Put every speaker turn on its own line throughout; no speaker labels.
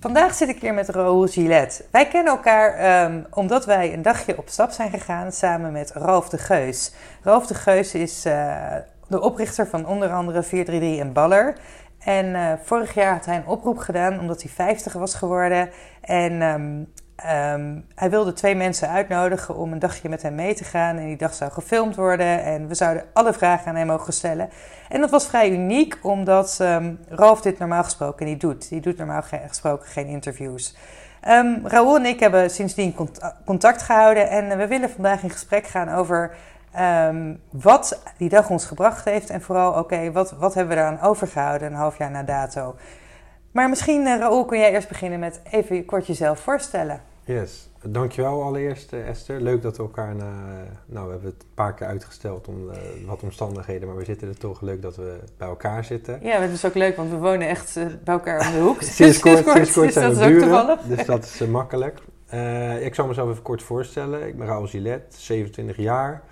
Vandaag zit ik hier met Raoul Gillette. Wij kennen elkaar ehm, omdat wij een dagje op stap zijn gegaan samen met Ralf de Geus. Ralf de Geus is uh, de oprichter van onder andere 433 en Baller. En uh, vorig jaar had hij een oproep gedaan omdat hij 50 was geworden. En um, um, hij wilde twee mensen uitnodigen om een dagje met hem mee te gaan. En die dag zou gefilmd worden en we zouden alle vragen aan hem mogen stellen. En dat was vrij uniek, omdat um, Ralf dit normaal gesproken niet doet. Die doet normaal gesproken geen interviews. Um, Raoul en ik hebben sindsdien contact gehouden en we willen vandaag in gesprek gaan over wat die dag ons gebracht heeft. En vooral, oké, wat, wat hebben we eraan overgehouden een half jaar na dato. Maar misschien, uh, Raoul, kun jij eerst beginnen met even kort jezelf voorstellen.
Yes, dankjewel allereerst uh, Esther. Leuk dat we elkaar na, nou we hebben het een paar keer uitgesteld om uh, wat omstandigheden, maar we zitten er toch leuk dat we bij elkaar zitten.
Ja, het is ook leuk, want we wonen echt uh, bij elkaar om de hoek.
sinds kort, sinds kort zijn dus we buren, dus dat is makkelijk. ik zal mezelf even kort voorstellen. Ik ben Raoul Gillette, 27 jaar.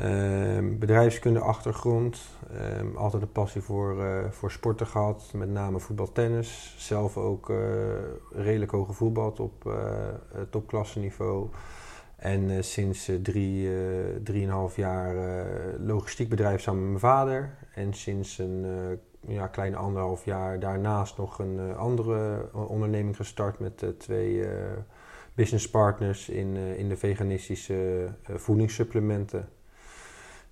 Uh, bedrijfskunde achtergrond, uh, altijd een passie voor, uh, voor sporten gehad, met name voetbal, tennis. Zelf ook uh, redelijk hoog gevoetbald op topklasse niveau. En sinds drie, drieënhalf jaar logistiek bedrijf samen met mijn vader. En sinds een ja, kleine anderhalf jaar daarnaast nog een andere onderneming gestart met twee business partners in, in de veganistische voedingssupplementen.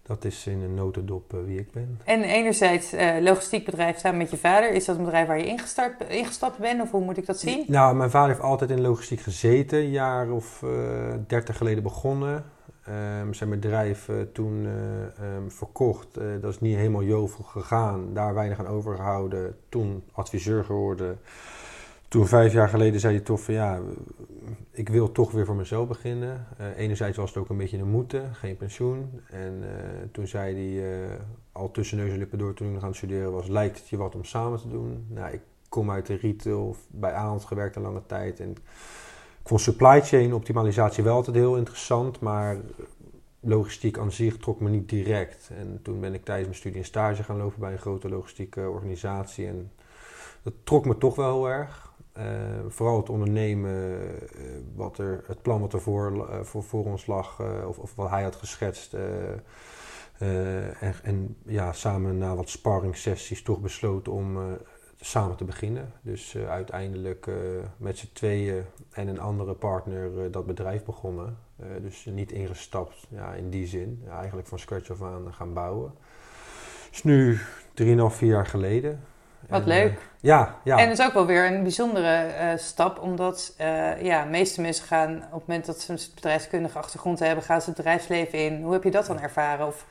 Dat is in een notendop uh, wie ik ben.
En enerzijds uh, logistiek bedrijf samen met je vader. Is dat een bedrijf waar je ingestart, ingestapt bent of hoe moet ik dat zien?
Nou, mijn vader heeft altijd in logistiek gezeten. Een jaar of uh, dertig geleden begonnen. Um, zijn bedrijf toen um, verkocht. dat is niet helemaal jovel gegaan. Daar weinig aan overgehouden. Toen adviseur geworden. Toen vijf jaar geleden zei hij toch van ja, ik wil toch weer voor mezelf beginnen. Uh, enerzijds was het ook een beetje een moeten, geen pensioen. En uh, toen zei hij uh, al tussen neus en lippen door toen ik nog aan studeren was, lijkt het je wat om samen te doen? Nou, ik kom uit de retail, bij Ahold gewerkt een lange tijd. En ik vond supply chain optimalisatie wel altijd heel interessant, maar logistiek aan zich trok me niet direct. En toen ben ik tijdens mijn studie een stage gaan lopen bij een grote logistieke organisatie. En dat trok me toch wel heel erg. Uh, vooral het ondernemen, uh, wat er, het plan wat er voor, uh, voor, ons lag, of, of, wat hij had geschetst. En, en, ja, samen na wat sparringssessies toch besloten om samen te beginnen. Dus uiteindelijk met z'n tweeën en een andere partner dat bedrijf begonnen. dus niet ingestapt ja, in die zin. Eigenlijk van scratch af aan gaan bouwen. Dus nu 3,5, 4 jaar geleden.
Wat en, leuk.
ja, ja.
En het is ook wel weer een bijzondere uh, stap, omdat uh, ja, de meeste mensen gaan op het moment dat ze een bedrijfskundige achtergrond hebben, gaan ze het bedrijfsleven in. Hoe heb je dat dan ervaren? Of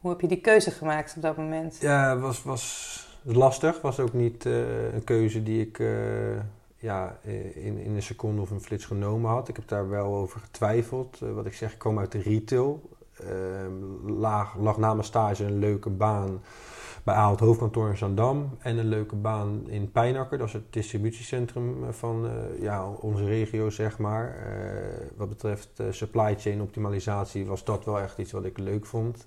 hoe heb je die keuze gemaakt op dat moment?
Ja, was, was lastig. Was ook niet een keuze die ik ja, in, in een seconde of een flits genomen had. Ik heb daar wel over getwijfeld. wat ik zeg, ik kom uit de retail. Ehm, laag, lag na mijn stage een leuke baan bij Ahold hoofdkantoor in Zandam. En een leuke baan in Pijnakker. Dat is het distributiecentrum van uh, ja, onze regio, zeg maar. Uh, wat betreft supply chain optimalisatie was dat wel echt iets wat ik leuk vond.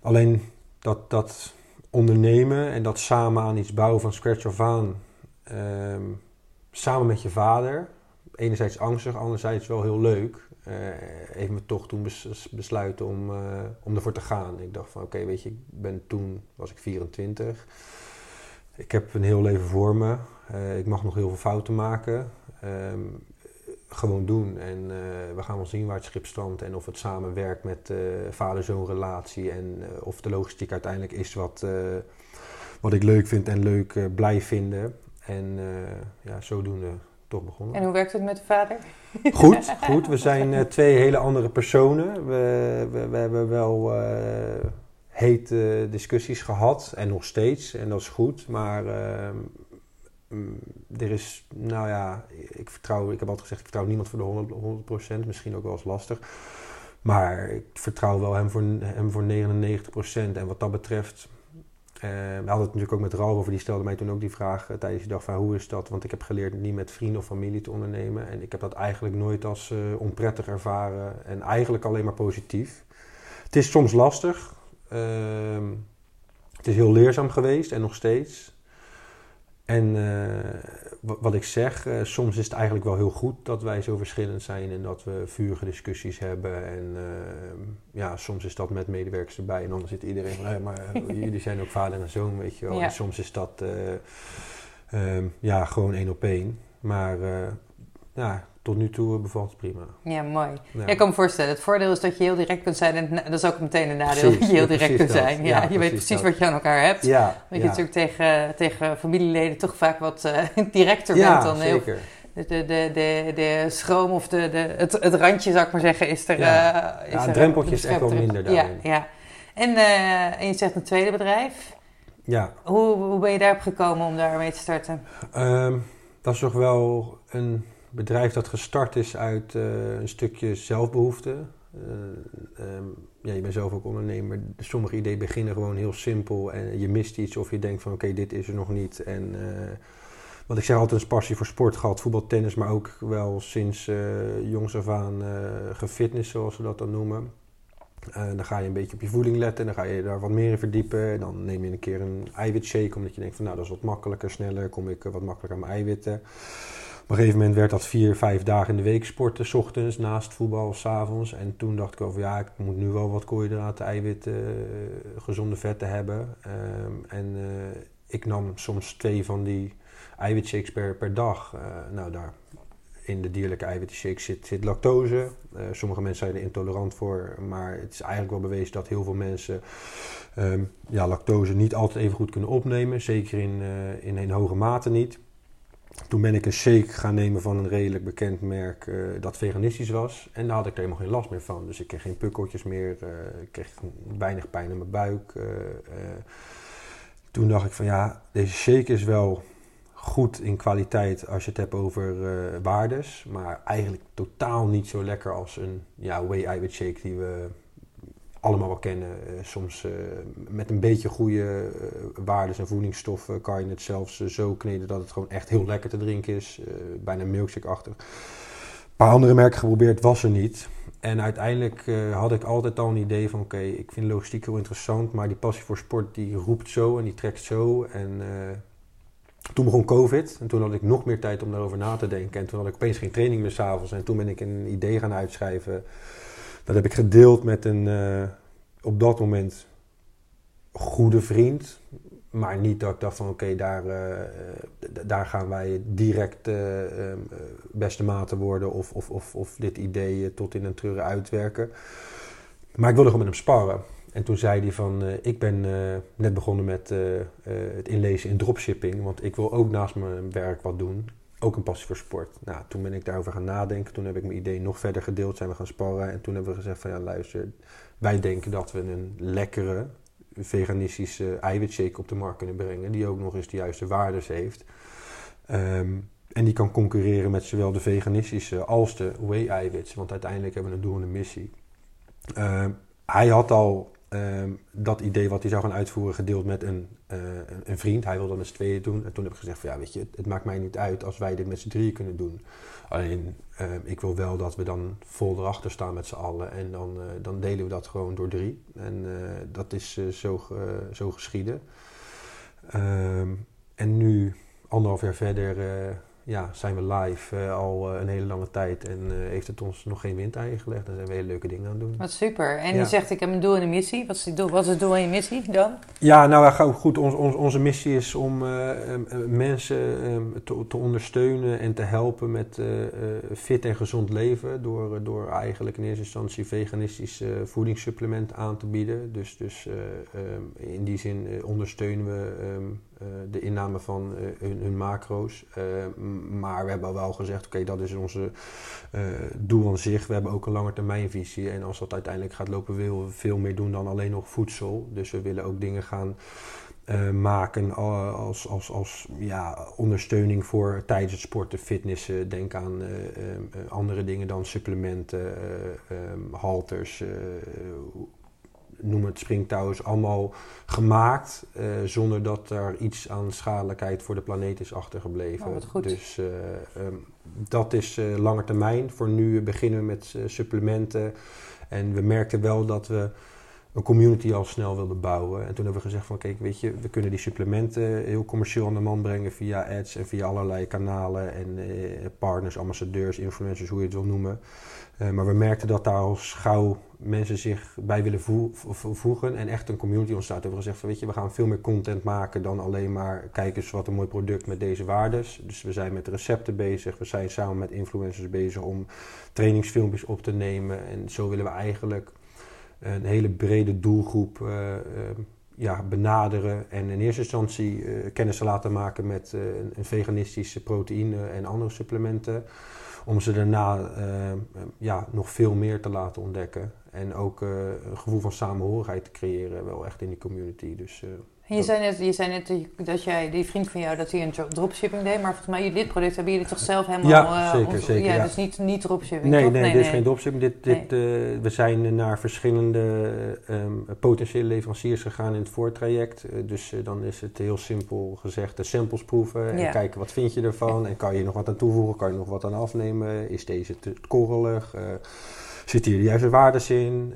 Alleen dat, dat ondernemen en dat samen aan iets bouwen van scratch af aan... Ehm, samen met je vader... Enerzijds angstig, anderzijds wel heel leuk uh, heeft me toch toen bes besluiten om, uh, om ervoor te gaan. Ik dacht van oké, weet je, ik ben toen, was ik 24. Ik heb een heel leven voor me. Uh, ik mag nog heel veel fouten maken. Um, gewoon doen. En we gaan wel zien waar het schip strandt en of het samen werkt met vader-zoon relatie. En of de logistiek uiteindelijk is wat, wat ik leuk vind en leuk blijf vinden. En ja, zodoende toch begonnen.
En hoe werkt het met de vader?
Goed, goed. We zijn uh, twee hele andere personen. We, we, we hebben wel uh, hete discussies gehad en nog steeds. En dat is goed. Maar ehm, mm, er is, nou ja, ik vertrouw, ik heb altijd gezegd, ik vertrouw niemand voor de 100%, 100% misschien ook wel eens lastig. Maar ik vertrouw wel hem voor, hem voor 99%. En wat dat betreft, we hadden het natuurlijk ook met Ralf over, die stelde mij toen ook die vraag uh, tijdens die dag van hoe is dat? Want ik heb geleerd niet met vrienden of familie te ondernemen. En ik heb dat eigenlijk nooit als uh, onprettig ervaren en eigenlijk alleen maar positief. Het is soms lastig. Ehm, het is heel leerzaam geweest en nog steeds. En wat ik zeg, soms is het eigenlijk wel heel goed dat wij zo verschillend zijn en dat we vurige discussies hebben. En ja, soms is dat met medewerkers erbij en dan zit iedereen van, hey, maar jullie zijn ook vader en zoon, weet je wel.
Ja.
En soms is dat ehm, ja, gewoon één op één. Maar ja, tot nu toe bevalt het prima.
Ja, mooi.
Ja.
Ik kan me voorstellen, het voordeel is dat je heel direct kunt zijn. En dat is ook meteen een nadeel
Precies,
dat je heel direct kunt
dat.
zijn. Ja,
Ja,
je weet
precies dat.
wat je aan elkaar hebt.
Ja,
Dat je natuurlijk tegen, tegen familieleden toch vaak wat eh, directer bent dan heel
zeker.
de, de, de, de, de schroom of de, de, het, het randje, zou ik maar zeggen, is er.
Ja.
eh, is
het drempeltje is echt wel minder
Ja,
daarin.
ja. En, eh, en je zegt een tweede bedrijf.
Ja,
Hoe, hoe ben je daarop gekomen om daarmee te starten?
Ehm, dat is toch wel een bedrijf dat gestart is uit eh, een stukje zelfbehoefte. Eh, ehm, ja, je bent zelf ook ondernemer. Sommige ideeën beginnen gewoon heel simpel en je mist iets of je denkt van oké, dit is er nog niet. En eh, wat ik zeg, altijd een passie voor sport gehad, voetbal, tennis, maar ook wel sinds jongs af aan gefitness, zoals ze dat dan noemen. Dan ga je een beetje op je voeding letten, dan ga je daar wat meer in verdiepen. En dan neem je een keer een eiwitshake, omdat je denkt van nou dat is wat makkelijker, sneller, kom ik wat makkelijker aan mijn eiwitten. Op een gegeven moment werd dat vier, vijf dagen in de week sporten, s ochtends, naast voetbal, s avonds. En toen dacht ik van ja, ik moet nu wel wat koolhydraten, eiwitten, eh, gezonde vetten hebben. Ehm, en eh, ik nam soms twee van die eiwitshakes per, per dag. Eh, nou, daar in de dierlijke eiwitshake zit, lactose. Sommige mensen zijn er intolerant voor, maar het is eigenlijk wel bewezen dat heel veel mensen ehm, ja, lactose niet altijd even goed kunnen opnemen. Zeker in, in een hoge mate niet. Toen ben ik een shake gaan nemen van een redelijk bekend merk eh, dat veganistisch was. En daar had ik er helemaal geen last meer van. Dus ik kreeg geen pukkeltjes meer, eh, ik kreeg weinig pijn in mijn buik. eh. Toen dacht ik van ja, deze shake is wel goed in kwaliteit als je het hebt over waardes. Maar eigenlijk totaal niet zo lekker als een ja, whey eiwit shake die we allemaal wel kennen. Eh, soms eh, met een beetje goede eh, waardes en voedingsstoffen kan je het zelfs zo kneden dat het gewoon echt heel lekker te drinken is. Bijna milkshake-achtig. Een paar andere merken geprobeerd, was er niet. En uiteindelijk had ik altijd al een idee van oké, ik vind logistiek heel interessant, maar die passie voor sport die roept zo en die trekt zo. En toen begon COVID en toen had ik nog meer tijd om daarover na te denken. En toen had ik opeens geen training meer s'avonds en toen ben ik een idee gaan uitschrijven. Dat heb ik gedeeld met een eh, op dat moment goede vriend. Maar niet dat ik dacht van oké, daar, eh, daar gaan wij direct eh, eh, beste maten worden of, of, of, of dit idee tot in een treuren uitwerken. Maar ik wilde gewoon met hem sparren. En toen zei hij van, ik ben net begonnen met het inlezen in dropshipping, want ik wil ook naast mijn werk wat doen. Ook een passie voor sport. Nou, toen ben ik daarover gaan nadenken. Toen heb ik mijn idee nog verder gedeeld, zijn we gaan sparren. En toen hebben we gezegd van, ja luister, wij denken dat we een lekkere veganistische eiwitshake op de markt kunnen brengen. Die ook nog eens de juiste waardes heeft. Ehm, en die kan concurreren met zowel de veganistische als de whey-eiwits. Want uiteindelijk hebben we een doel en een missie. Ehm, hij had al ehm, dat idee wat hij zou gaan uitvoeren gedeeld met een, eh, een- vriend. Hij wilde dat met z'n tweeën doen. En toen heb ik gezegd van ja, weet je, het, maakt mij niet uit als wij dit met z'n drieën kunnen doen. Alleen, ehm, ik wil wel dat we dan vol erachter staan met z'n allen. En dan, eh, dan delen we dat gewoon door drie. En eh, dat is zo, zo geschieden. Ehm, en nu, anderhalf jaar verder, ja, zijn we live eh, al eh, een hele lange tijd. En eh, heeft het ons nog geen windeieren gelegd. En zijn we hele leuke dingen aan het doen.
Wat super. En
Ja.
je zegt, ik heb een doel en een missie. Wat is, die doel, wat is het doel en je missie dan?
Ja, nou goed. Ons, ons- onze missie is om mensen em, te, te ondersteunen en te helpen met fit en gezond leven. Door, door eigenlijk in eerste instantie veganistische voedingssupplementen aan te bieden. Dus, dus eh, em, in die zin ondersteunen we em, de inname van hun, hun, macro's. maar we hebben wel gezegd, oké, dat is onze doel aan zich. We hebben ook een langetermijnvisie. En als dat uiteindelijk gaat lopen, willen we veel meer doen dan alleen nog voedsel. Dus we willen ook dingen gaan maken als, als, als ja, ondersteuning voor tijdens het sporten, fitnessen. Denk aan andere dingen dan supplementen, um, halters, noem het springtouws. Allemaal gemaakt zonder dat er iets aan schadelijkheid voor de planeet is achtergebleven.
Oh,
dus um, dat is lange termijn. Voor nu beginnen we met supplementen. En we merkten wel dat we een community al snel wilde bouwen. En toen hebben we gezegd van kijk, weet je, we kunnen die supplementen heel commercieel aan de man brengen via ads en via allerlei kanalen en eh, partners, ambassadeurs, influencers, hoe je het wil noemen. Uh, maar we merkten dat daar al gauw mensen zich bij willen voegen en echt een community ontstaat. We hebben gezegd van weet je, we gaan veel meer content maken dan alleen maar kijk eens wat een mooi product met deze waardes. Dus we zijn met recepten bezig, we zijn samen met influencers bezig om trainingsfilmpjes op te nemen en zo willen we eigenlijk een hele brede doelgroep uh, ja, benaderen. En in eerste instantie uh, kennis te laten maken met een, veganistische proteïne en andere supplementen. Om ze daarna ja, nog veel meer te laten ontdekken. En ook een gevoel van samenhorigheid te creëren, wel echt in die community. Dus,
en je zei net, je zei net dat jij, die vriend van jou, dat hij een dropshipping deed. Maar volgens mij, dit product hebben jullie toch zelf helemaal...
Ja, zeker, uh, zeker.
Ja,
ja,
dus niet, niet dropshipping,
Nee, nee, nee, dit is geen dropshipping. Dit, dit, uh, we zijn naar verschillende um, potentiële leveranciers gegaan in het voortraject. Uh, dus dan is het heel simpel gezegd de samples proeven. En ja. kijken wat vind je ervan. En kan je nog wat aan toevoegen, kan je nog wat aan afnemen. Is deze te korrelig? zit hier de juiste waardes in?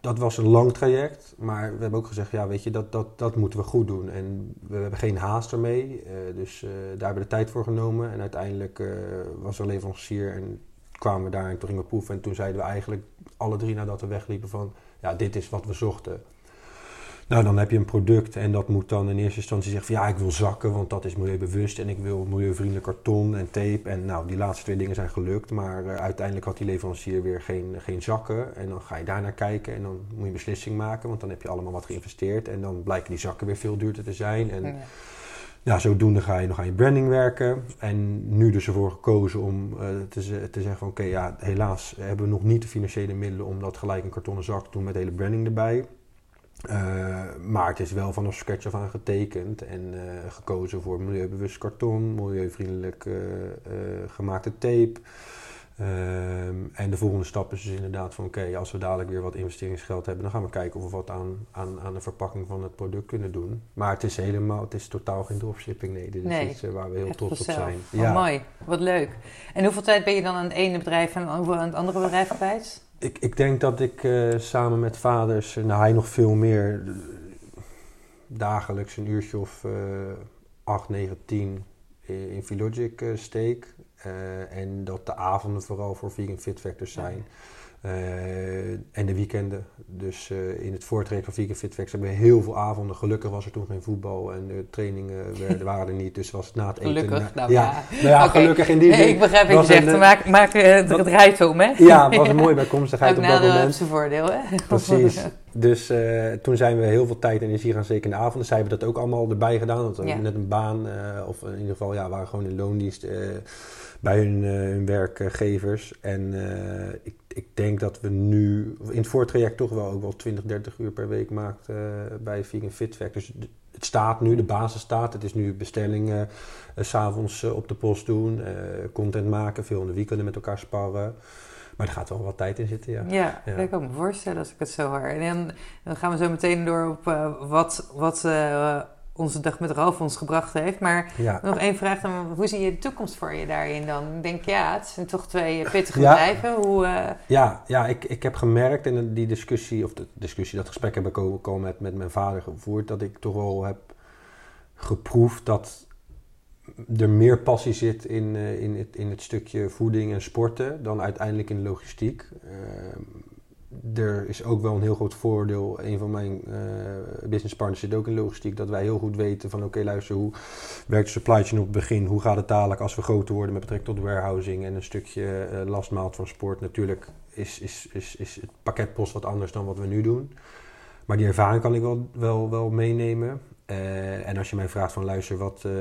Dat was een lang traject, maar we hebben ook gezegd, ja, weet je, dat, dat, dat moeten we goed doen. En we hebben geen haast ermee, uh, dus uh, daar hebben we de tijd voor genomen. En uiteindelijk uh, was er een leverancier en kwamen we daar en toen gingen we proeven. En toen zeiden we eigenlijk alle drie nadat we wegliepen van, ja, dit is wat we zochten. Nou, dan heb je een product en dat moet dan in eerste instantie zeggen van ja, ik wil zakken, want dat is milieubewust en ik wil milieuvriendelijk karton en tape. En nou, die laatste twee dingen zijn gelukt, maar uh, uiteindelijk had die leverancier weer geen, geen zakken. En dan ga je daar naar kijken en dan moet je een beslissing maken, want dan heb je allemaal wat geïnvesteerd. En dan blijken die zakken weer veel duurder te zijn. En, ja. Ja, zodoende ga je nog aan je branding werken. En nu dus ervoor gekozen om uh, te, te, zeggen van oké, okay, ja, helaas hebben we nog niet de financiële middelen om dat gelijk een kartonnen zak te doen met hele branding erbij. Uh, maar het is wel vanaf sketch af aan getekend en uh, gekozen voor milieubewust karton, milieuvriendelijk uh, gemaakte tape. Ehm, en de volgende stap is dus inderdaad van oké, okay, als we dadelijk weer wat investeringsgeld hebben, dan gaan we kijken of we wat aan, aan, aan de verpakking van het product kunnen doen. Maar het is helemaal, het is totaal geen dropshipping, nee. Dit is
nee,
iets waar we heel trots op zijn.
Oh, ja. mooi, wat leuk. En hoeveel tijd ben je dan aan het ene bedrijf en aan het andere bedrijf kwijt?
Ik, ik denk dat ik uh, samen met vaders, nou hij nog veel meer, dagelijks een uurtje of uh, 8, 9, 10 in Philogic uh, steek. En dat de avonden vooral voor vegan fit factors zijn. En de weekenden. Dus uh, in het voortraject van Vegan Fit Factors hebben we heel veel avonden. Gelukkig was er toen geen voetbal en de trainingen werden, waren er niet. Dus was het na het eten.
Gelukkig? Nou,
ja, ja. Nou ja okay. gelukkig in die zin.
Ik begrijp wat je zegt. Maak, maak het, het rijdt om, hè?
Ja, het was een mooie bijkomstigheid op dat moment.
zijn voordeel, hè?
Precies. Dus uh, toen zijn we heel veel tijd en energie gaan steken in de avonden. Zij hebben dat ook allemaal erbij gedaan. Want we ja. net een baan, of in ieder geval, ja, waren gewoon in loondienst bij hun, hun werkgevers. En ik ik denk dat we nu in het voortraject toch wel ook wel 20, 30 uur per week maakt uh, bij Vegan Fit Fact. Dus het staat nu, de basis staat. Het is nu bestellingen uh, s'avonds uh, op de post doen, content maken, veel in de weekenden met elkaar sparren. Maar er gaat wel wat tijd in zitten, ja.
Ja, ja. ik kan me voorstellen als ik het zo hoor. En dan, dan gaan we zo meteen door op wat, wat onze dag met Ralf ons gebracht heeft. Maar
ja.
nog één vraag dan. Hoe zie je de toekomst voor je daarin dan? Ik denk, ja, het zijn toch twee pittige ja. bedrijven. Hoe, uh...
Ja, ja ik, ik heb gemerkt in die discussie, of de discussie, dat gesprek heb ik ook al met, met mijn vader gevoerd, dat ik toch wel heb geproefd dat er meer passie zit in, uh, in, het, in het stukje voeding en sporten dan uiteindelijk in de logistiek. Uh, er is ook wel een heel groot voordeel. Een van mijn uh, businesspartners zit ook in logistiek. Dat wij heel goed weten van oké, luister, hoe werkt de supply chain op het begin? Hoe gaat het dadelijk als we groter worden met betrekking tot warehousing en een stukje uh, lastmaal transport? Natuurlijk is, is, is, is het pakketpost wat anders dan wat we nu doen. Maar die ervaring kan ik wel, wel, wel meenemen. Eh, en als je mij vraagt van luister, wat, eh,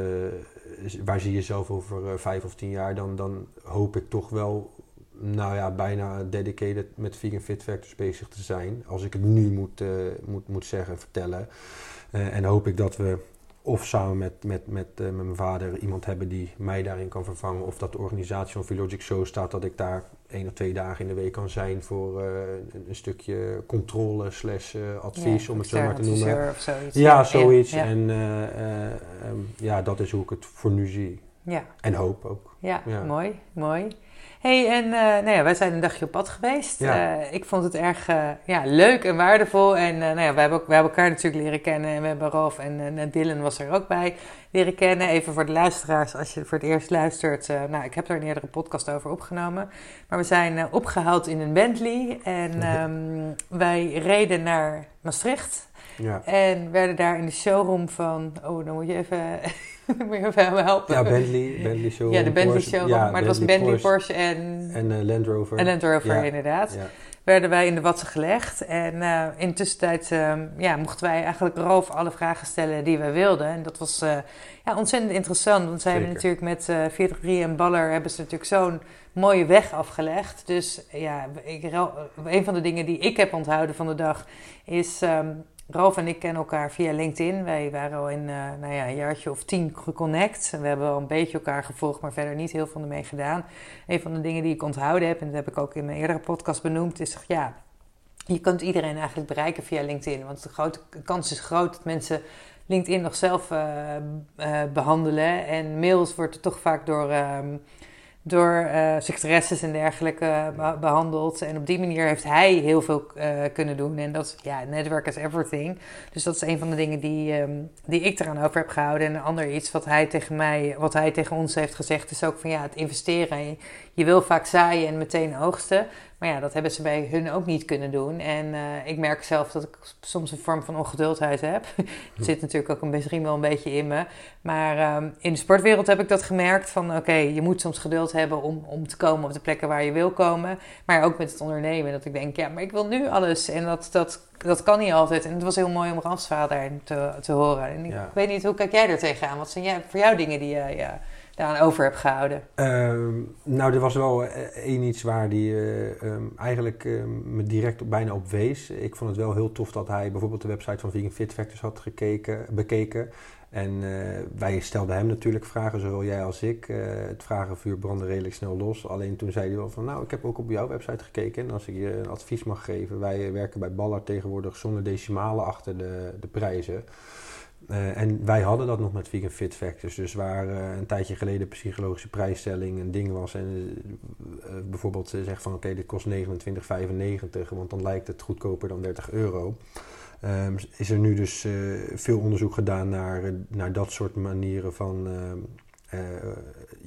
waar zie je jezelf over eh, vijf of tien jaar, dan, dan hoop ik toch wel, nou ja, bijna dedicated met Vegan Fit Factors bezig te zijn. Als ik het nu moet, moet, moet zeggen en vertellen. en hoop ik dat we of samen met, met, met, met mijn vader iemand hebben die mij daarin kan vervangen. Of dat de organisatie van Philogic zo staat dat ik daar één of twee dagen in de week kan zijn voor een, een, stukje controle slash advies, om het zo maar te noemen.
Of zoiets.
Ja, zoiets. En ja, dat is hoe ik het voor nu zie.
Ja.
En hoop ook.
Ja, mooi, mooi hey, en uh, nou ja, wij zijn een dagje op pad geweest. Uh, ik vond het erg uh, ja, leuk en waardevol. En nou ja, we hebben, ook, we hebben elkaar natuurlijk leren kennen. En we hebben Rolf en Dylan was er ook bij leren kennen. Even voor de luisteraars, als je voor het eerst luistert. nou, ik heb daar een eerdere podcast over opgenomen. Maar we zijn opgehaald in een Bentley. En um, wij reden naar Maastricht. Ja. En werden daar in de showroom van... Oh, dan moet je even... moet je even helpen.
Ja, Bentley, Bentley showroom.
Ja, de Bentley showroom. Ja, maar het was Bentley, Porsche, en...
En uh, Land Rover.
En Land Rover, inderdaad. Ja. Werden wij in de watten gelegd. En uh, in de tussentijd uh, ja, mochten wij eigenlijk Roof alle vragen stellen die wij wilden. En dat was uh, ja, ontzettend interessant. Want zij hebben natuurlijk met 43 en Baller... hebben ze natuurlijk zo'n mooie weg afgelegd. Dus ja, ik, een van de dingen die ik heb onthouden van de dag... is um, Ralf en ik kennen elkaar via LinkedIn. Wij waren al in uh, nou ja, een jaartje of tien geconnect. We hebben al een beetje elkaar gevolgd, maar verder niet heel veel ermee gedaan. Een van de dingen die ik onthouden heb, en dat heb ik ook in mijn eerdere podcast benoemd, is ja, je kunt iedereen eigenlijk bereiken via LinkedIn. Want de grote kans is groot dat mensen LinkedIn nog zelf uh, uh, behandelen. En mails wordt toch vaak door ehm, door uh, en dergelijke behandeld. En op die manier heeft hij heel veel uh, kunnen doen. En dat, ja, network is everything. Dus dat is een van de dingen die, um, die ik eraan over heb gehouden. En een ander iets wat hij tegen mij, wat hij tegen ons heeft gezegd, is ook van ja, het investeren. Je wil vaak zaaien en meteen oogsten. Maar ja, dat hebben ze bij hun ook niet kunnen doen. En uh, ik merk zelf dat ik soms een vorm van ongeduldheid heb. Het zit natuurlijk ook een, misschien wel een beetje in me. Maar um, in de sportwereld heb ik dat gemerkt. Van oké, okay, je moet soms geduld hebben om, om te komen op de plekken waar je wil komen. Maar ook met het ondernemen. Dat ik denk, ja, maar ik wil nu alles. En dat, dat, dat kan niet altijd. En het was heel mooi om Ralf's vader te, te horen. En ik ja. weet niet, hoe kijk jij er tegenaan? Wat zijn jij, voor jou dingen die je... Ja, over hebt gehouden?
Uh, nou, er was wel één iets waar die uh, um, eigenlijk um, me direct bijna op wees. Ik vond het wel heel tof dat hij bijvoorbeeld de website van Vegan Fit Factors had gekeken, bekeken. En uh, wij stelden hem natuurlijk vragen, zowel jij als ik. Het vragenvuur brandde redelijk snel los. Alleen toen zei hij wel van, nou, ik heb ook op jouw website gekeken. En als ik je een advies mag geven, wij werken bij Ballard tegenwoordig zonder decimalen achter de, de prijzen. Uh, en wij hadden dat nog met Vegan Fit Factors. Dus waar uh, een tijdje geleden psychologische prijsstelling een ding was. En uh, bijvoorbeeld ze zegt van oké, dit kost 29,95. Want dan lijkt het goedkoper dan 30 euro. Um, is er nu dus veel onderzoek gedaan naar, naar dat soort manieren van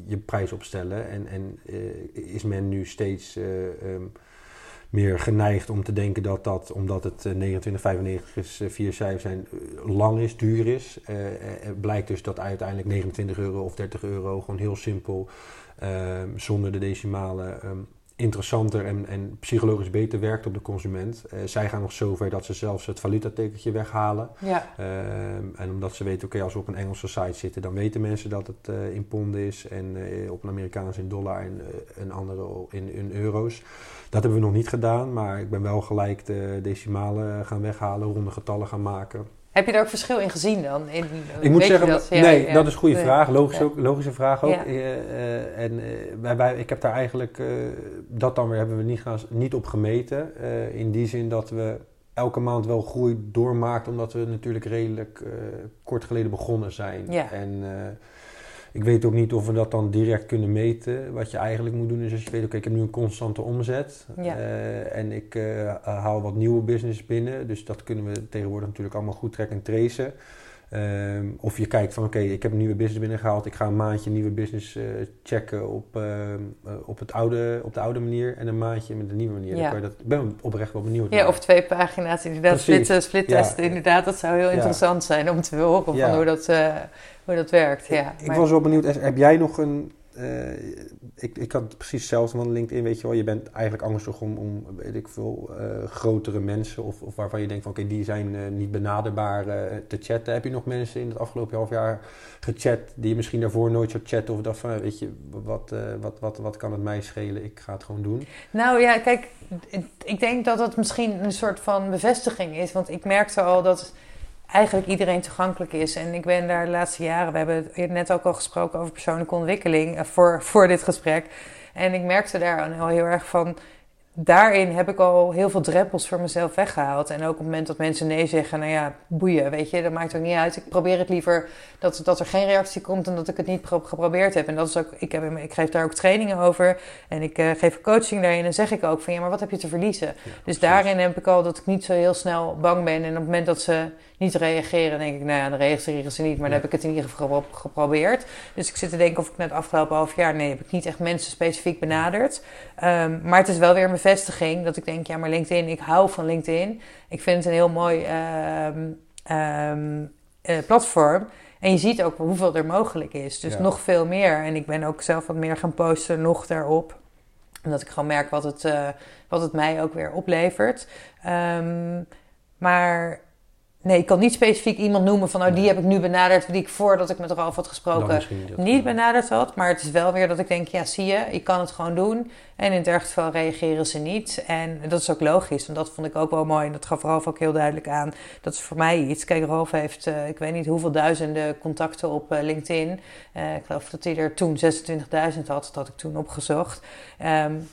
je prijs opstellen. En, en is men nu steeds... Um, meer geneigd om te denken dat dat, omdat het 29,95 is, vier cijfers zijn, lang is, duur is. Blijkt dus dat uiteindelijk 29 euro of 30 euro gewoon heel simpel, uh, zonder de decimalen, um, interessanter en, en, psychologisch beter werkt op de consument. Uh, zij gaan nog zover dat ze zelfs het valutatekentje weghalen. Ja. en omdat ze weten, oké, okay, als we op een Engelse site zitten, dan weten mensen dat het in ponden is en op een Amerikaans in dollar en een andere in, in euro's. Dat hebben we nog niet gedaan, maar ik ben wel gelijk de decimalen gaan weghalen, ronde getallen gaan maken.
Heb je daar ook verschil in gezien dan? In,
ik moet zeggen, dat? nee, ja, dat is een goede nee. vraag. Logisch ook, logische vraag ook. Ja. Uh, en uh, wij, wij, ik heb daar eigenlijk, uh, dat dan weer hebben we niet, gaan, niet op gemeten. in die zin dat we elke maand wel groei doormaakt, omdat we natuurlijk redelijk kort geleden begonnen zijn. Ja. En ik weet ook niet of we dat dan direct kunnen meten. Wat je eigenlijk moet doen is als je weet, oké, ik heb nu een constante omzet. Ja. Uh, en ik uh, haal wat nieuwe business binnen. Dus dat kunnen we tegenwoordig natuurlijk allemaal goed trekken en tracen. Um, of je kijkt van oké, okay, ik heb een nieuwe business binnengehaald. Ik ga een maandje nieuwe business uh, checken op, uh, op, het oude, op de oude manier. En een maandje met de nieuwe manier. Ja. Dat, ik ben oprecht wel benieuwd.
Ja, naar. of twee pagina's inderdaad. Split, split testen ja. inderdaad. Dat zou heel interessant zijn om te horen van hoe, dat, hoe dat werkt. Ja,
ik, ik was wel benieuwd. Heb jij nog een eh, ik, ik had precies hetzelfde van LinkedIn, weet je wel. Je bent eigenlijk angstig om, om weet ik veel, uh, grotere mensen of, of waarvan je denkt van oké, die zijn uh, niet benaderbaar te chatten. Heb je nog mensen in het afgelopen half jaar gechat die je misschien daarvoor nooit zou chatten of dacht van weet je, wat, wat, wat, wat kan het mij schelen? Ik ga het gewoon doen.
Nou ja, kijk, ik denk dat het misschien een soort van bevestiging is, want ik merkte al dat eigenlijk iedereen toegankelijk is. En ik ben daar de laatste jaren, we hebben net ook al gesproken over persoonlijke ontwikkeling eh, voor, voor dit gesprek. En ik merkte daar al heel erg van, daarin heb ik al heel veel drempels voor mezelf weggehaald. En ook op het moment dat mensen nee zeggen, nou ja, boeien, weet je, dat maakt ook niet uit. Ik probeer het liever dat, dat er geen reactie komt en dat ik het niet geprobeerd heb. En dat is ook, ik, heb, ik geef daar ook trainingen over en ik uh, geef coaching daarin. En zeg ik ook van, ja, maar wat heb je te verliezen? dus daarin heb ik al dat ik niet zo heel snel bang ben. En op het moment dat ze niet reageren, denk ik, nou ja, dan reageren ze niet. Maar dan heb ik het in ieder geval geprobeerd. Dus ik zit te denken of ik net afgelopen half jaar, nee, heb ik niet echt mensen specifiek benaderd. Um, maar het is wel weer een bevestiging dat ik denk, ja, maar LinkedIn, ik hou van LinkedIn. Ik vind het een heel mooi um, um, uh, platform. En je ziet ook hoeveel er mogelijk is. Dus nog veel meer. En ik ben ook zelf wat meer gaan posten nog daarop. Omdat ik gewoon merk wat het, uh, wat het mij ook weer oplevert. Um, maar Nee, ik kan niet specifiek iemand noemen van, oh, die heb ik nu benaderd, die ik voordat ik met Ralf had gesproken niet benaderd had. Maar het is wel weer dat ik denk, ja, zie je, ik kan het gewoon doen. En in het ergste geval reageren ze niet. En dat is ook logisch, want dat vond ik ook wel mooi. En dat gaf Ralf ook heel duidelijk aan. Dat is voor mij iets. Kijk, Ralf heeft, uh, ik weet niet hoeveel duizenden contacten op uh, LinkedIn. Uh, ik geloof dat hij er toen 26.000 had, dat had ik toen opgezocht. Um,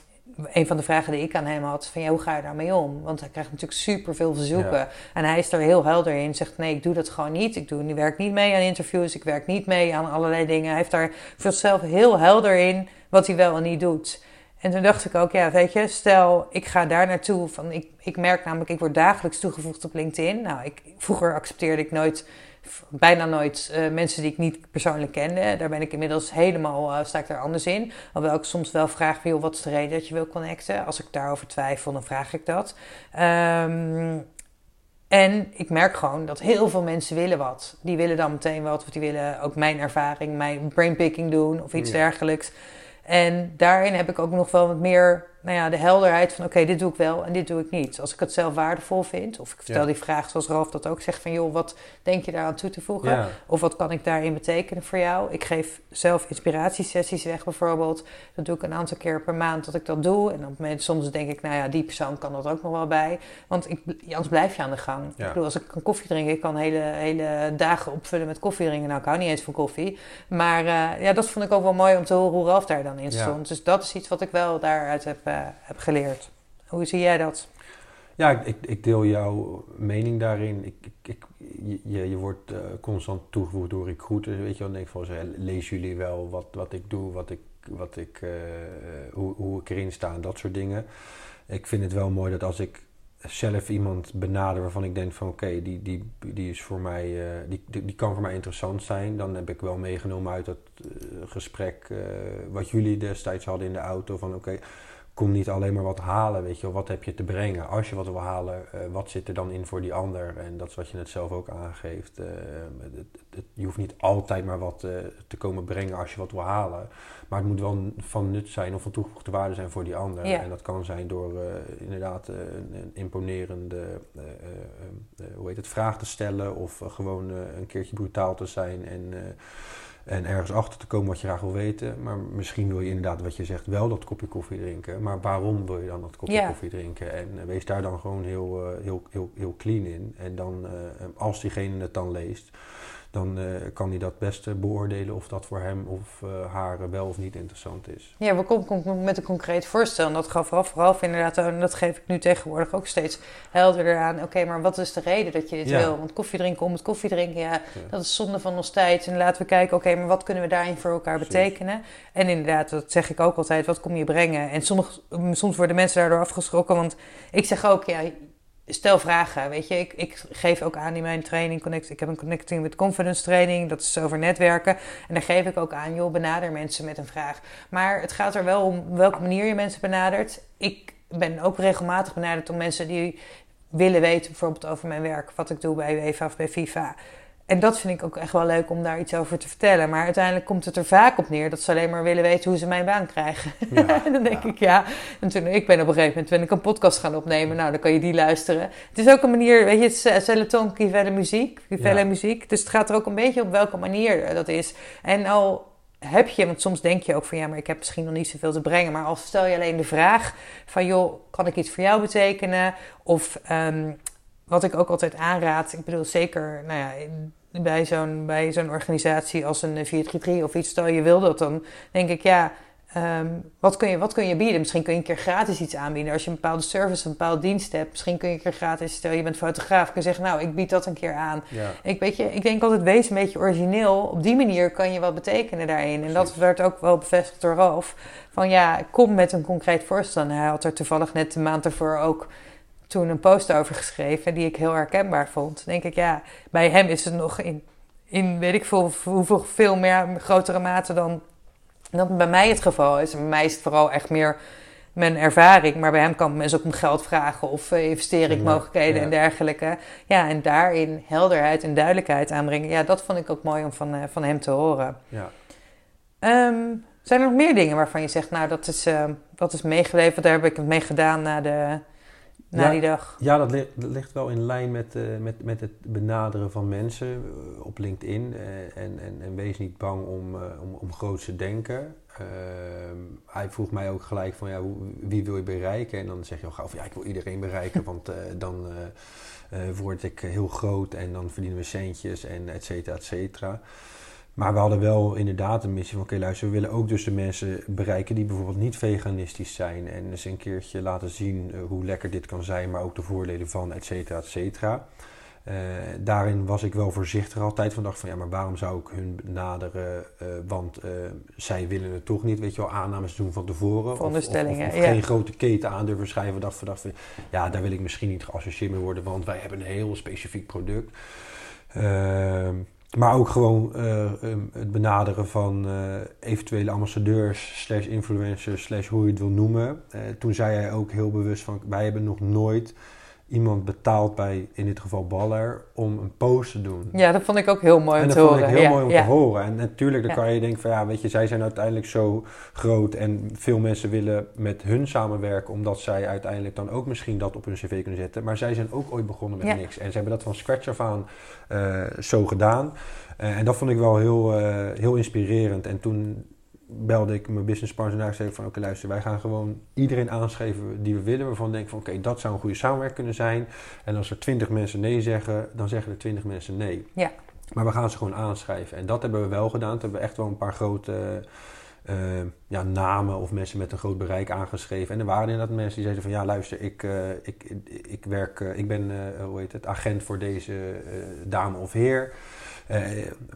een van de vragen die ik aan hem had, van ja, hoe ga je daarmee om? Want hij krijgt natuurlijk super veel verzoeken. En hij is er heel helder in. Zegt nee, ik doe dat gewoon niet. Ik doe, ik werk niet mee aan interviews. Ik werk niet mee aan allerlei dingen. Hij heeft daar voor zichzelf heel helder in wat hij wel en niet doet. En toen dacht ik ook, ja, weet je, stel ik ga daar naartoe. Van, ik, ik merk namelijk, ik word dagelijks toegevoegd op LinkedIn. Nou, ik, vroeger accepteerde ik nooit bijna nooit uh, mensen die ik niet persoonlijk kende. Daar ben ik inmiddels helemaal, uh, sta ik daar anders in. Alhoewel ik soms wel vraag, joh, wat is de reden dat je wil connecten? Als ik daarover twijfel, dan vraag ik dat. Um, en ik merk gewoon dat heel veel mensen willen wat. Die willen dan meteen wat, of die willen ook mijn ervaring, mijn brainpicking doen of iets dergelijks. En daarin heb ik ook nog wel wat meer nou ja, de helderheid van oké, dit doe ik wel en dit doe ik niet. Als ik het zelf waardevol vind, of ik vertel die vraag zoals Ralf dat ook zegt van joh, wat denk je daaraan toe te voegen? Of wat kan ik daarin betekenen voor jou? Ik geef zelf inspiratiesessies weg bijvoorbeeld. Dat doe ik een aantal keer per maand dat ik dat doe. En op het moment soms denk ik, nou ja, die persoon kan dat ook nog wel bij. Want ik, anders blijf je aan de gang. Ik bedoel, als ik een koffie drink, ik kan hele, hele dagen opvullen met koffie drinken. Nou, ik hou niet eens van koffie. Maar uh, ja, dat vond ik ook wel mooi om te horen hoe Ralf daar dan in stond. Dus dat is iets wat ik wel daaruit heb heb geleerd. Hoe zie jij dat?
Ja, ik, ik deel jouw mening daarin. Ik, ik, je, je wordt uh, constant toegevoegd door recruiters. Weet je wel, denk van, lezen jullie wel wat, wat ik doe, wat ik, wat ik, uh, hoe, hoe ik erin sta en dat soort dingen. Ik vind het wel mooi dat als ik zelf iemand benader waarvan ik denk van oké, die, die, die is voor mij, die, die, kan voor mij interessant zijn. Dan heb ik wel meegenomen uit dat gesprek wat jullie destijds hadden in de auto van oké, kom niet alleen maar wat halen, weet je wel, wat heb je te brengen? Als je wat wil halen, uh, wat zit er dan in voor die ander? En dat is wat je net zelf ook aangeeft. Het, het, je hoeft niet altijd maar wat uh, te komen brengen als je wat wil halen. Maar het moet wel van nut zijn of van toegevoegde waarde zijn voor die ander. Ja. En dat kan zijn door inderdaad een, een, imponerende hoe heet het, vraag te stellen of gewoon een keertje brutaal te zijn en en ergens achter te komen wat je graag wil weten. Maar misschien wil je inderdaad, wat je zegt, wel dat kopje koffie drinken. Maar waarom wil je dan dat kopje koffie drinken? En wees daar dan gewoon heel, heel, heel, heel clean in. En dan, als diegene het dan leest, dan uh, kan hij dat best beoordelen of dat voor hem of uh, haar wel of niet interessant is.
Ja, we komen met een concreet voorstel. En dat gaf vooral, vooral inderdaad, en dat geef ik nu tegenwoordig ook steeds helderder aan. Oké, maar wat is de reden dat je dit wil? Want koffie drinken om het koffie drinken, ja, dat is zonde van ons tijd. En laten we kijken, oké, maar wat kunnen we daarin voor elkaar betekenen? En inderdaad, dat zeg ik ook altijd, wat kom je brengen? En sommige, soms worden mensen daardoor afgeschrokken, want ik zeg ook, ja, stel vragen. Weet je, ik, ik geef ook aan in mijn training. Connect, ik heb een Connecting with Confidence training. Dat is over netwerken. En daar geef ik ook aan, joh, benader mensen met een vraag. Maar het gaat er wel om welke manier je mensen benadert. Ik ben ook regelmatig benaderd om mensen die willen weten, bijvoorbeeld over mijn werk, wat ik doe bij UEFA of bij FIFA. En dat vind ik ook echt wel leuk om daar iets over te vertellen. Maar uiteindelijk komt het er vaak op neer dat ze alleen maar willen weten hoe ze mijn baan krijgen. Ja, en dan denk ik ja. En toen ik ben op een gegeven moment ben ik een podcast gaan opnemen. Nou, dan kan je die luisteren. Het is ook een manier, weet je, het is Celeton Kivelle muziek, Kivelle muziek. Dus het gaat er ook een beetje op welke manier dat is. En al heb je, want soms denk je ook van ja, maar ik heb misschien nog niet zoveel te brengen. Maar als stel je alleen de vraag van joh, kan ik iets voor jou betekenen? Of um, wat ik ook altijd aanraad, ik bedoel zeker, nou ja, bij zo'n, bij zo'n organisatie als een 433 of iets, stel je wil dat, dan denk ik ja, um, wat, kun je, wat kun je bieden? Misschien kun je een keer gratis iets aanbieden. Als je een bepaalde service, een bepaalde dienst hebt, misschien kun je een keer gratis, stel je bent fotograaf, kun je zeggen, nou, ik bied dat een keer aan. Ja. Ik, weet je, ik denk altijd, wees een beetje origineel. Op die manier kan je wat betekenen daarin. En dat werd ook wel bevestigd door Ralf. Van ja, kom met een concreet voorstel. En hij had er toevallig net de maand ervoor ook toen een post over geschreven die ik heel herkenbaar vond. denk ik, ja, bij hem is het nog in, in weet ik veel, hoeveel veel meer grotere mate dan, dan bij mij het geval is. Bij mij is het vooral echt meer mijn ervaring. Maar bij hem kan mensen ook om geld vragen of uh, investeringsmogelijkheden en dergelijke. Ja, en daarin helderheid en duidelijkheid aanbrengen. Ja, dat vond ik ook mooi om van, uh, van hem te horen. Ja. Um, zijn er nog meer dingen waarvan je zegt, nou, dat is, uh, dat is meegeleverd. Daar heb ik het mee gedaan na de, na
ja,
die dag?
Ja, dat, ligt, dat ligt wel in lijn met, uh, met, met het benaderen van mensen uh, op LinkedIn. Uh, en, en, en, wees niet bang om, om, om groot te denken. Ehm, hij vroeg mij ook gelijk van ja, wie wil je bereiken? En dan zeg je al gauw van ja, ik wil iedereen bereiken, want dan word ik heel groot en dan verdienen we centjes en et cetera, et cetera. Maar we hadden wel inderdaad een missie van: oké, luister, we willen ook dus de mensen bereiken die bijvoorbeeld niet veganistisch zijn. En eens een keertje laten zien uh, hoe lekker dit kan zijn, maar ook de voordelen van, et cetera, et cetera. Uh, daarin was ik wel voorzichtig altijd van dacht van ja, maar waarom zou ik hun benaderen? Uh, want zij willen het toch niet, weet je wel, aannames doen van tevoren.
Veronderstellingen,
of, of, of, ja. geen grote keten aan durven schrijven. Dacht van, dacht van ja, daar wil ik misschien niet geassocieerd mee worden, want wij hebben een heel specifiek product. Ehm, maar ook gewoon uh, um, het benaderen van uh, eventuele ambassadeurs, slash influencers, slash hoe je het wil noemen. Uh, toen zei hij ook heel bewust van, wij hebben nog nooit iemand betaald bij, in dit geval Baller, om een post te doen.
Ja, dat vond ik ook heel mooi
om
te horen.
dat vond ik heel ja, mooi om ja. te horen. En natuurlijk, dan ja. kan je denken van, ja, weet je, zij zijn uiteindelijk zo groot en veel mensen willen met hun samenwerken, omdat zij uiteindelijk dan ook misschien dat op hun cv kunnen zetten. Maar zij zijn ook ooit begonnen met niks. En ze hebben dat van scratch af aan uh, zo gedaan. Uh, en dat vond ik wel heel, uh, heel inspirerend. En toen belde ik mijn businesspartner en zei van oké okay, luister, wij gaan gewoon iedereen aanschrijven die we willen, waarvan we denken van oké, okay, dat zou een goede samenwerking kunnen zijn. En als er twintig mensen nee zeggen, dan zeggen er twintig mensen nee.
Ja.
Maar we gaan ze gewoon aanschrijven. En dat hebben we wel gedaan. Toen hebben we echt wel een paar grote uh, ja, namen of mensen met een groot bereik aangeschreven. En er waren inderdaad mensen die zeiden van ja, luister, ik, uh, ik, ik, werk, uh, ik ben hoe heet het, agent voor deze dame of heer. Uh,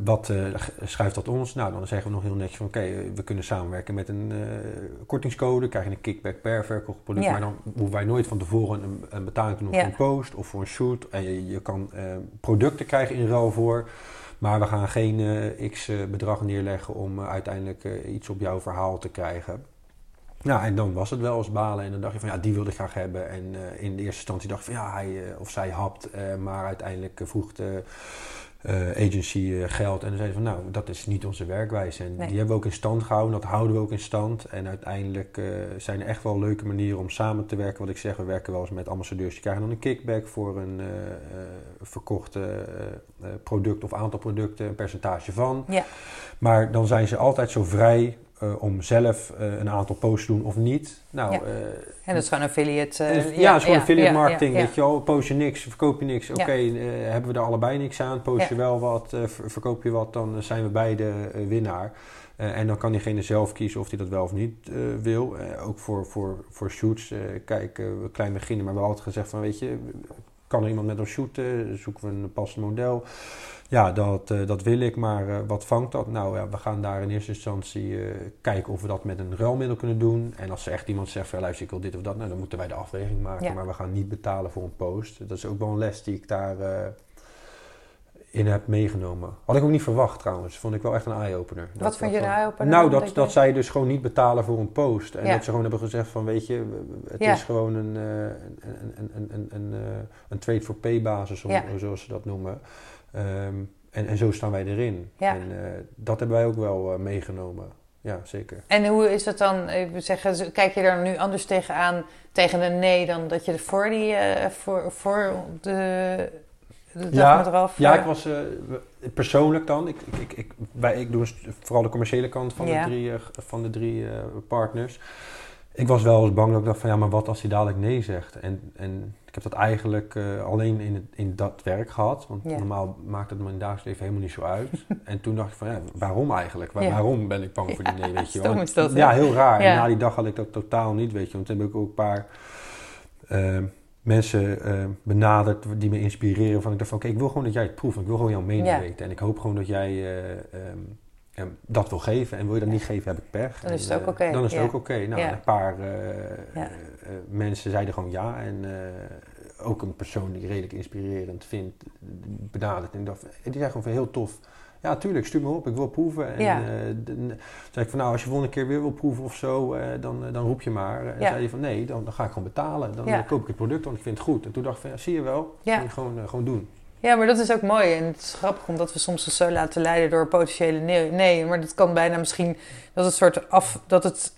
wat uh, schrijft dat ons? Nou, dan zeggen we nog heel netjes van oké, okay, we kunnen samenwerken met een uh, kortingscode, krijg je een kickback per verkocht product, ja. maar dan hoeven wij nooit van tevoren een, een betaling te doen voor een post of voor een shoot. En je, je kan producten krijgen in ruil voor, maar we gaan geen x bedrag neerleggen om uiteindelijk iets op jouw verhaal te krijgen. Nou, en dan was het wel eens balen. En dan dacht je van ja, die wilde ik graag hebben. En uh, in de eerste instantie dacht ik van ja, hij uh, of zij hapt. Uh, maar uiteindelijk vroeg de agency geld. En dan zeiden van nou, dat is niet onze werkwijze. En nee. die hebben we ook in stand gehouden. Dat houden we ook in stand. En uiteindelijk zijn er echt wel leuke manieren om samen te werken. Wat ik zeg, we werken wel eens met ambassadeurs. Die krijgen dan een kickback voor een verkochte product of aantal producten. Een percentage van.
Ja.
Maar dan zijn ze altijd zo vrij uh, om zelf uh, een aantal posts te doen of niet. Nou,
ja. uh, en dat is gewoon affiliate.
ja, ja, het is gewoon affiliate marketing. Weet je wel, post je niks, verkoop je niks. Oké, okay, hebben we er allebei niks aan. Post je wel wat, verkoop je wat, dan zijn we beide winnaar. en dan kan diegene zelf kiezen of hij dat wel of niet wil. ook voor, voor, voor shoots, kijk, we klein beginnen, maar we hebben altijd gezegd van, weet je, kan er iemand met ons shooten? Zoeken we een passend model? Ja, dat, uh, dat wil ik, maar uh, wat vangt dat? Nou ja, we gaan daar in eerste instantie uh, kijken of we dat met een ruilmiddel kunnen doen. En als er echt iemand zegt, van, luister ik wil dit of dat, nou, dan moeten wij de afweging maken. Ja. Maar we gaan niet betalen voor een post. Dat is ook wel een les die ik daar in heb meegenomen. Had ik ook niet verwacht trouwens. Vond ik wel echt een eye-opener.
Wat dat, vond je een eye-opener?
Nou, dat, dat, dat zij dus gewoon niet betalen voor een post. En ja. dat ze gewoon hebben gezegd van, weet je, het ja. is gewoon een, een, een, een, een, een, een trade for pay basis, om, zoals ze dat noemen. Um, en, en zo staan wij erin.
Ja.
En eh, dat hebben wij ook wel eh, meegenomen. Ja, zeker.
En hoe is het dan, ik wil zeggen, kijk je daar nu anders tegenaan, tegen een nee, dan dat je er voor, die, eh, voor, voor de, de
Ja. Ja, ik was eh, persoonlijk dan. Ik, ik, ik, ik, wij, ik doe vooral de commerciële kant van
Ja.
de drie, eh, van de drie eh, partners. Ik was wel eens bang dat ik dacht van ja, maar wat als hij dadelijk nee zegt? En, en ik heb dat eigenlijk alleen in, het, in dat werk gehad. Want
Ja.
normaal maakt het het dagelijks leven helemaal niet zo uit. en toen dacht ik van ja, waarom eigenlijk? Waar-
Ja.
Waarom ben ik bang voor die nee, weet je wel? Ja, heel raar. En na die dag had ik dat totaal niet, weet je. Want toen heb ik ook een paar eh, mensen eh, benaderd die me inspireren. Van ik dacht van oké, ik wil gewoon dat jij het proeft. Ik wil gewoon jouw mening
Ja.
weten. En ik hoop gewoon dat jij eh, ehm, dat wil geven. En wil je dat niet geven, heb ik pech.
Dan is het ook
eh,
oké,
Dan is het
ja.
ook oké. Nou,
Ja.
een paar mensen zeiden gewoon ja. En ook een persoon die ik redelijk inspirerend vind, benaderd. En ik dacht, die zei gewoon van heel tof. Ja, tuurlijk, stuur me op, ik wil proeven. En
Ja.
eh, dan zei ik van, nou, als je volgende keer weer wil proeven of zo, eh, dan, eh, dan roep je maar. En
Ja.
zei hij van, nee, dan, dan ga ik gewoon betalen. Dan eh, koop ik het product, want ik vind het goed. En toen dacht ik van, ja, zie je wel,
Ja.
moet je gewoon, eh, gewoon doen.
Ja, maar dat is ook mooi. En het is grappig omdat we soms ons zo laten leiden door potentiële nee. nee maar dat kan bijna misschien dat het soort af. dat het,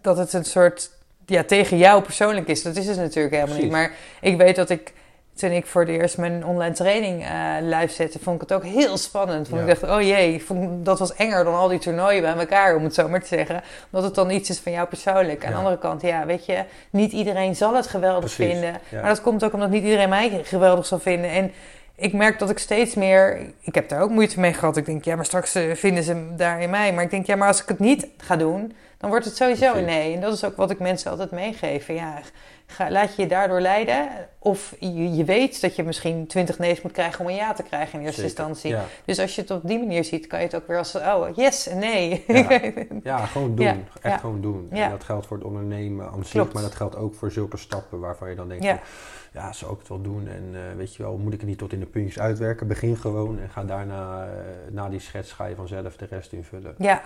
dat het een soort. ja, tegen jou persoonlijk is. Dat is het natuurlijk helemaal niet. Maar ik weet dat ik. Toen ik voor het eerst mijn online training eh live zette. vond ik het ook heel spannend. Want
Ja.
ik dacht, oh jee, vond, dat was enger dan al die toernooien bij elkaar, om het zo maar te zeggen. Omdat het dan iets is van jou persoonlijk. Aan de andere kant, ja, weet je, niet iedereen zal het geweldig
Precies,
vinden.
ja.
Maar dat komt ook omdat niet iedereen mij geweldig zal vinden. En ik merk dat ik steeds meer. Ik heb daar ook moeite mee gehad. Ik denk, ja, maar straks eh, vinden ze daar in mij. Maar ik denk, ja, maar als ik het niet ga doen, dan wordt het sowieso
Precies.
nee. En dat is ook wat ik mensen altijd meegeef. Ja, ga, laat je je daardoor leiden. Of je, je weet dat je misschien twintig nee's moet krijgen om een ja te krijgen in eerste
Zeker.
instantie.
Ja.
Dus als je het op die manier ziet, kan je het ook weer als, oh, yes, en nee.
Ja. Ja, gewoon doen.
Ja,
Echt gewoon doen. En dat geldt voor het ondernemen aan zich, maar dat geldt ook voor zulke stappen waarvan je dan denkt,
Ja.
van, ja, zou ik het wel doen? En eh, weet je wel, moet ik het niet tot in de puntjes uitwerken? Begin gewoon en ga daarna, eh, na die schets, ga je vanzelf de rest invullen.
ja,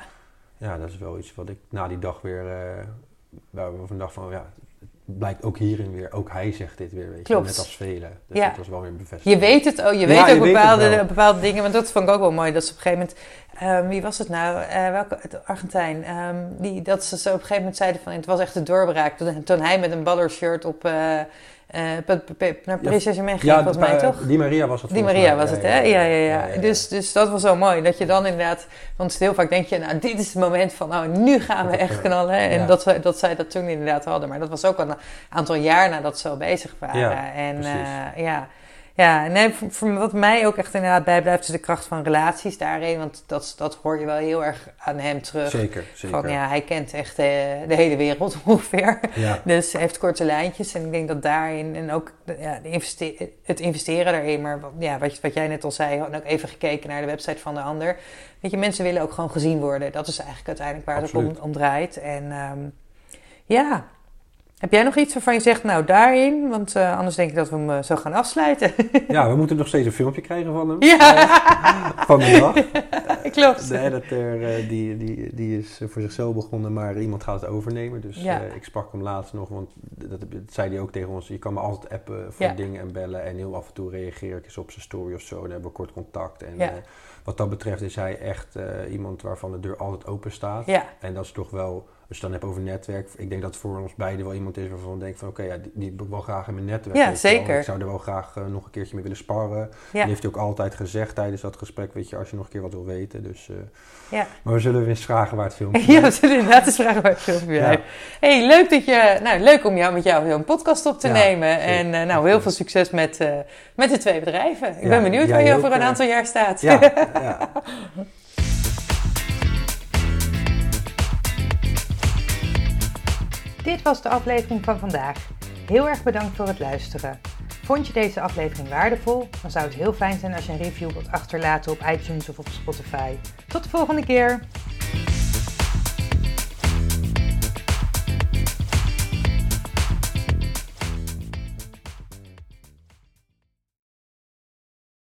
Ja, dat is wel iets wat ik na die dag weer, eh waar we vandaag van, ja, blijkt ook hierin weer, ook hij zegt dit weer, weet je,
Klopt.
net als velen. Dus
Ja.
dat was wel weer een bevestiging.
Je weet het, oh, je weet
Ja,
ook bepaalde, bepaalde dingen. Want dat vond ik ook wel mooi. Dat ze op een gegeven moment, ehm, wie was het nou? Eh, welke, het Argentijn. Ehm, die, dat ze zo op een gegeven moment zeiden van, het was echt de doorbraak. Toen, toen hij met een ballershirt op eh, naar Paris Saint-Germain ging, volgens mij
eh,
toch?
Die Maria was het
Die Maria was het, hè? Ja, ja, ja. Dus, dus dat was wel mooi. Dat je dan inderdaad... Want heel vaak denk je, nou, dit is het moment van... Nou, nu gaan we echt
eh,
knallen. En
ja.
dat, we, dat zij dat toen inderdaad hadden. Maar dat was ook al een aantal jaar nadat ze al bezig waren.
Ja,
en eh, ja... Ja, nee, voor, voor wat mij ook echt inderdaad bijblijft... is de kracht van relaties daarin. Want dat, dat hoor je wel heel erg aan hem terug.
Zeker, zeker.
Van ja, hij kent echt eh, de hele wereld ongeveer.
Ja.
Dus hij heeft korte lijntjes. En ik denk dat daarin en ook de- ja, de investe- het investeren daarin. Maar wat- ja, wat, wat jij net al zei, en ook even gekeken naar de website van de ander. Weet je, mensen willen ook gewoon gezien worden. Dat is eigenlijk uiteindelijk waar het om draait. En ehm, ja, heb jij nog iets waarvan je zegt, nou daarin? Want eh, anders denk ik dat we hem eh, zo gaan afsluiten.
Ja, we moeten nog steeds een filmpje krijgen van hem.
ja,
Van de dag.
klopt.
De editor eh, die, die, die is eh, voor zichzelf begonnen, maar iemand gaat het overnemen. Dus
Ja.
eh, ik sprak hem laatst nog, want dat, dat zei hij ook tegen ons. Je kan me altijd appen voor
Ja.
dingen en bellen. En heel af en toe reageer ik eens op zijn story of zo. Dan hebben we kort contact. En
Ja.
eh, wat dat betreft is hij echt eh, iemand waarvan de deur altijd open staat.
Ja,
En dat is toch wel, als je het dan hebt over netwerk. Ik denk dat voor ons beiden wel iemand is waarvan we denken van... Oké, ja, die, die wil ik wel graag in mijn netwerk.
Ja, zeker.
Ik zou er wel graag eh, nog een keertje mee willen sparren.
ja,
heeft hij ook altijd gezegd tijdens dat gesprek, weet je, als je nog een keer wat wil weten. Dus, eh,
ja.
maar we zullen weer eens vragen waar het filmpje
Ja, we zullen inderdaad eens vragen waar het filmpje
Ja.
hey, leuk dat je, nou, leuk om jou met jou zo'n podcast op te
Ja,
nemen. En eh, nou, heel veel succes met, met de twee bedrijven. Ik ben benieuwd waar je over een aantal jaar staat.
Ja, ja.
Dit was de aflevering van vandaag. Heel erg bedankt voor het luisteren. Vond je deze aflevering waardevol? Dan zou het heel fijn zijn als je een review wilt achterlaten op iTunes of op Spotify. Tot de volgende keer!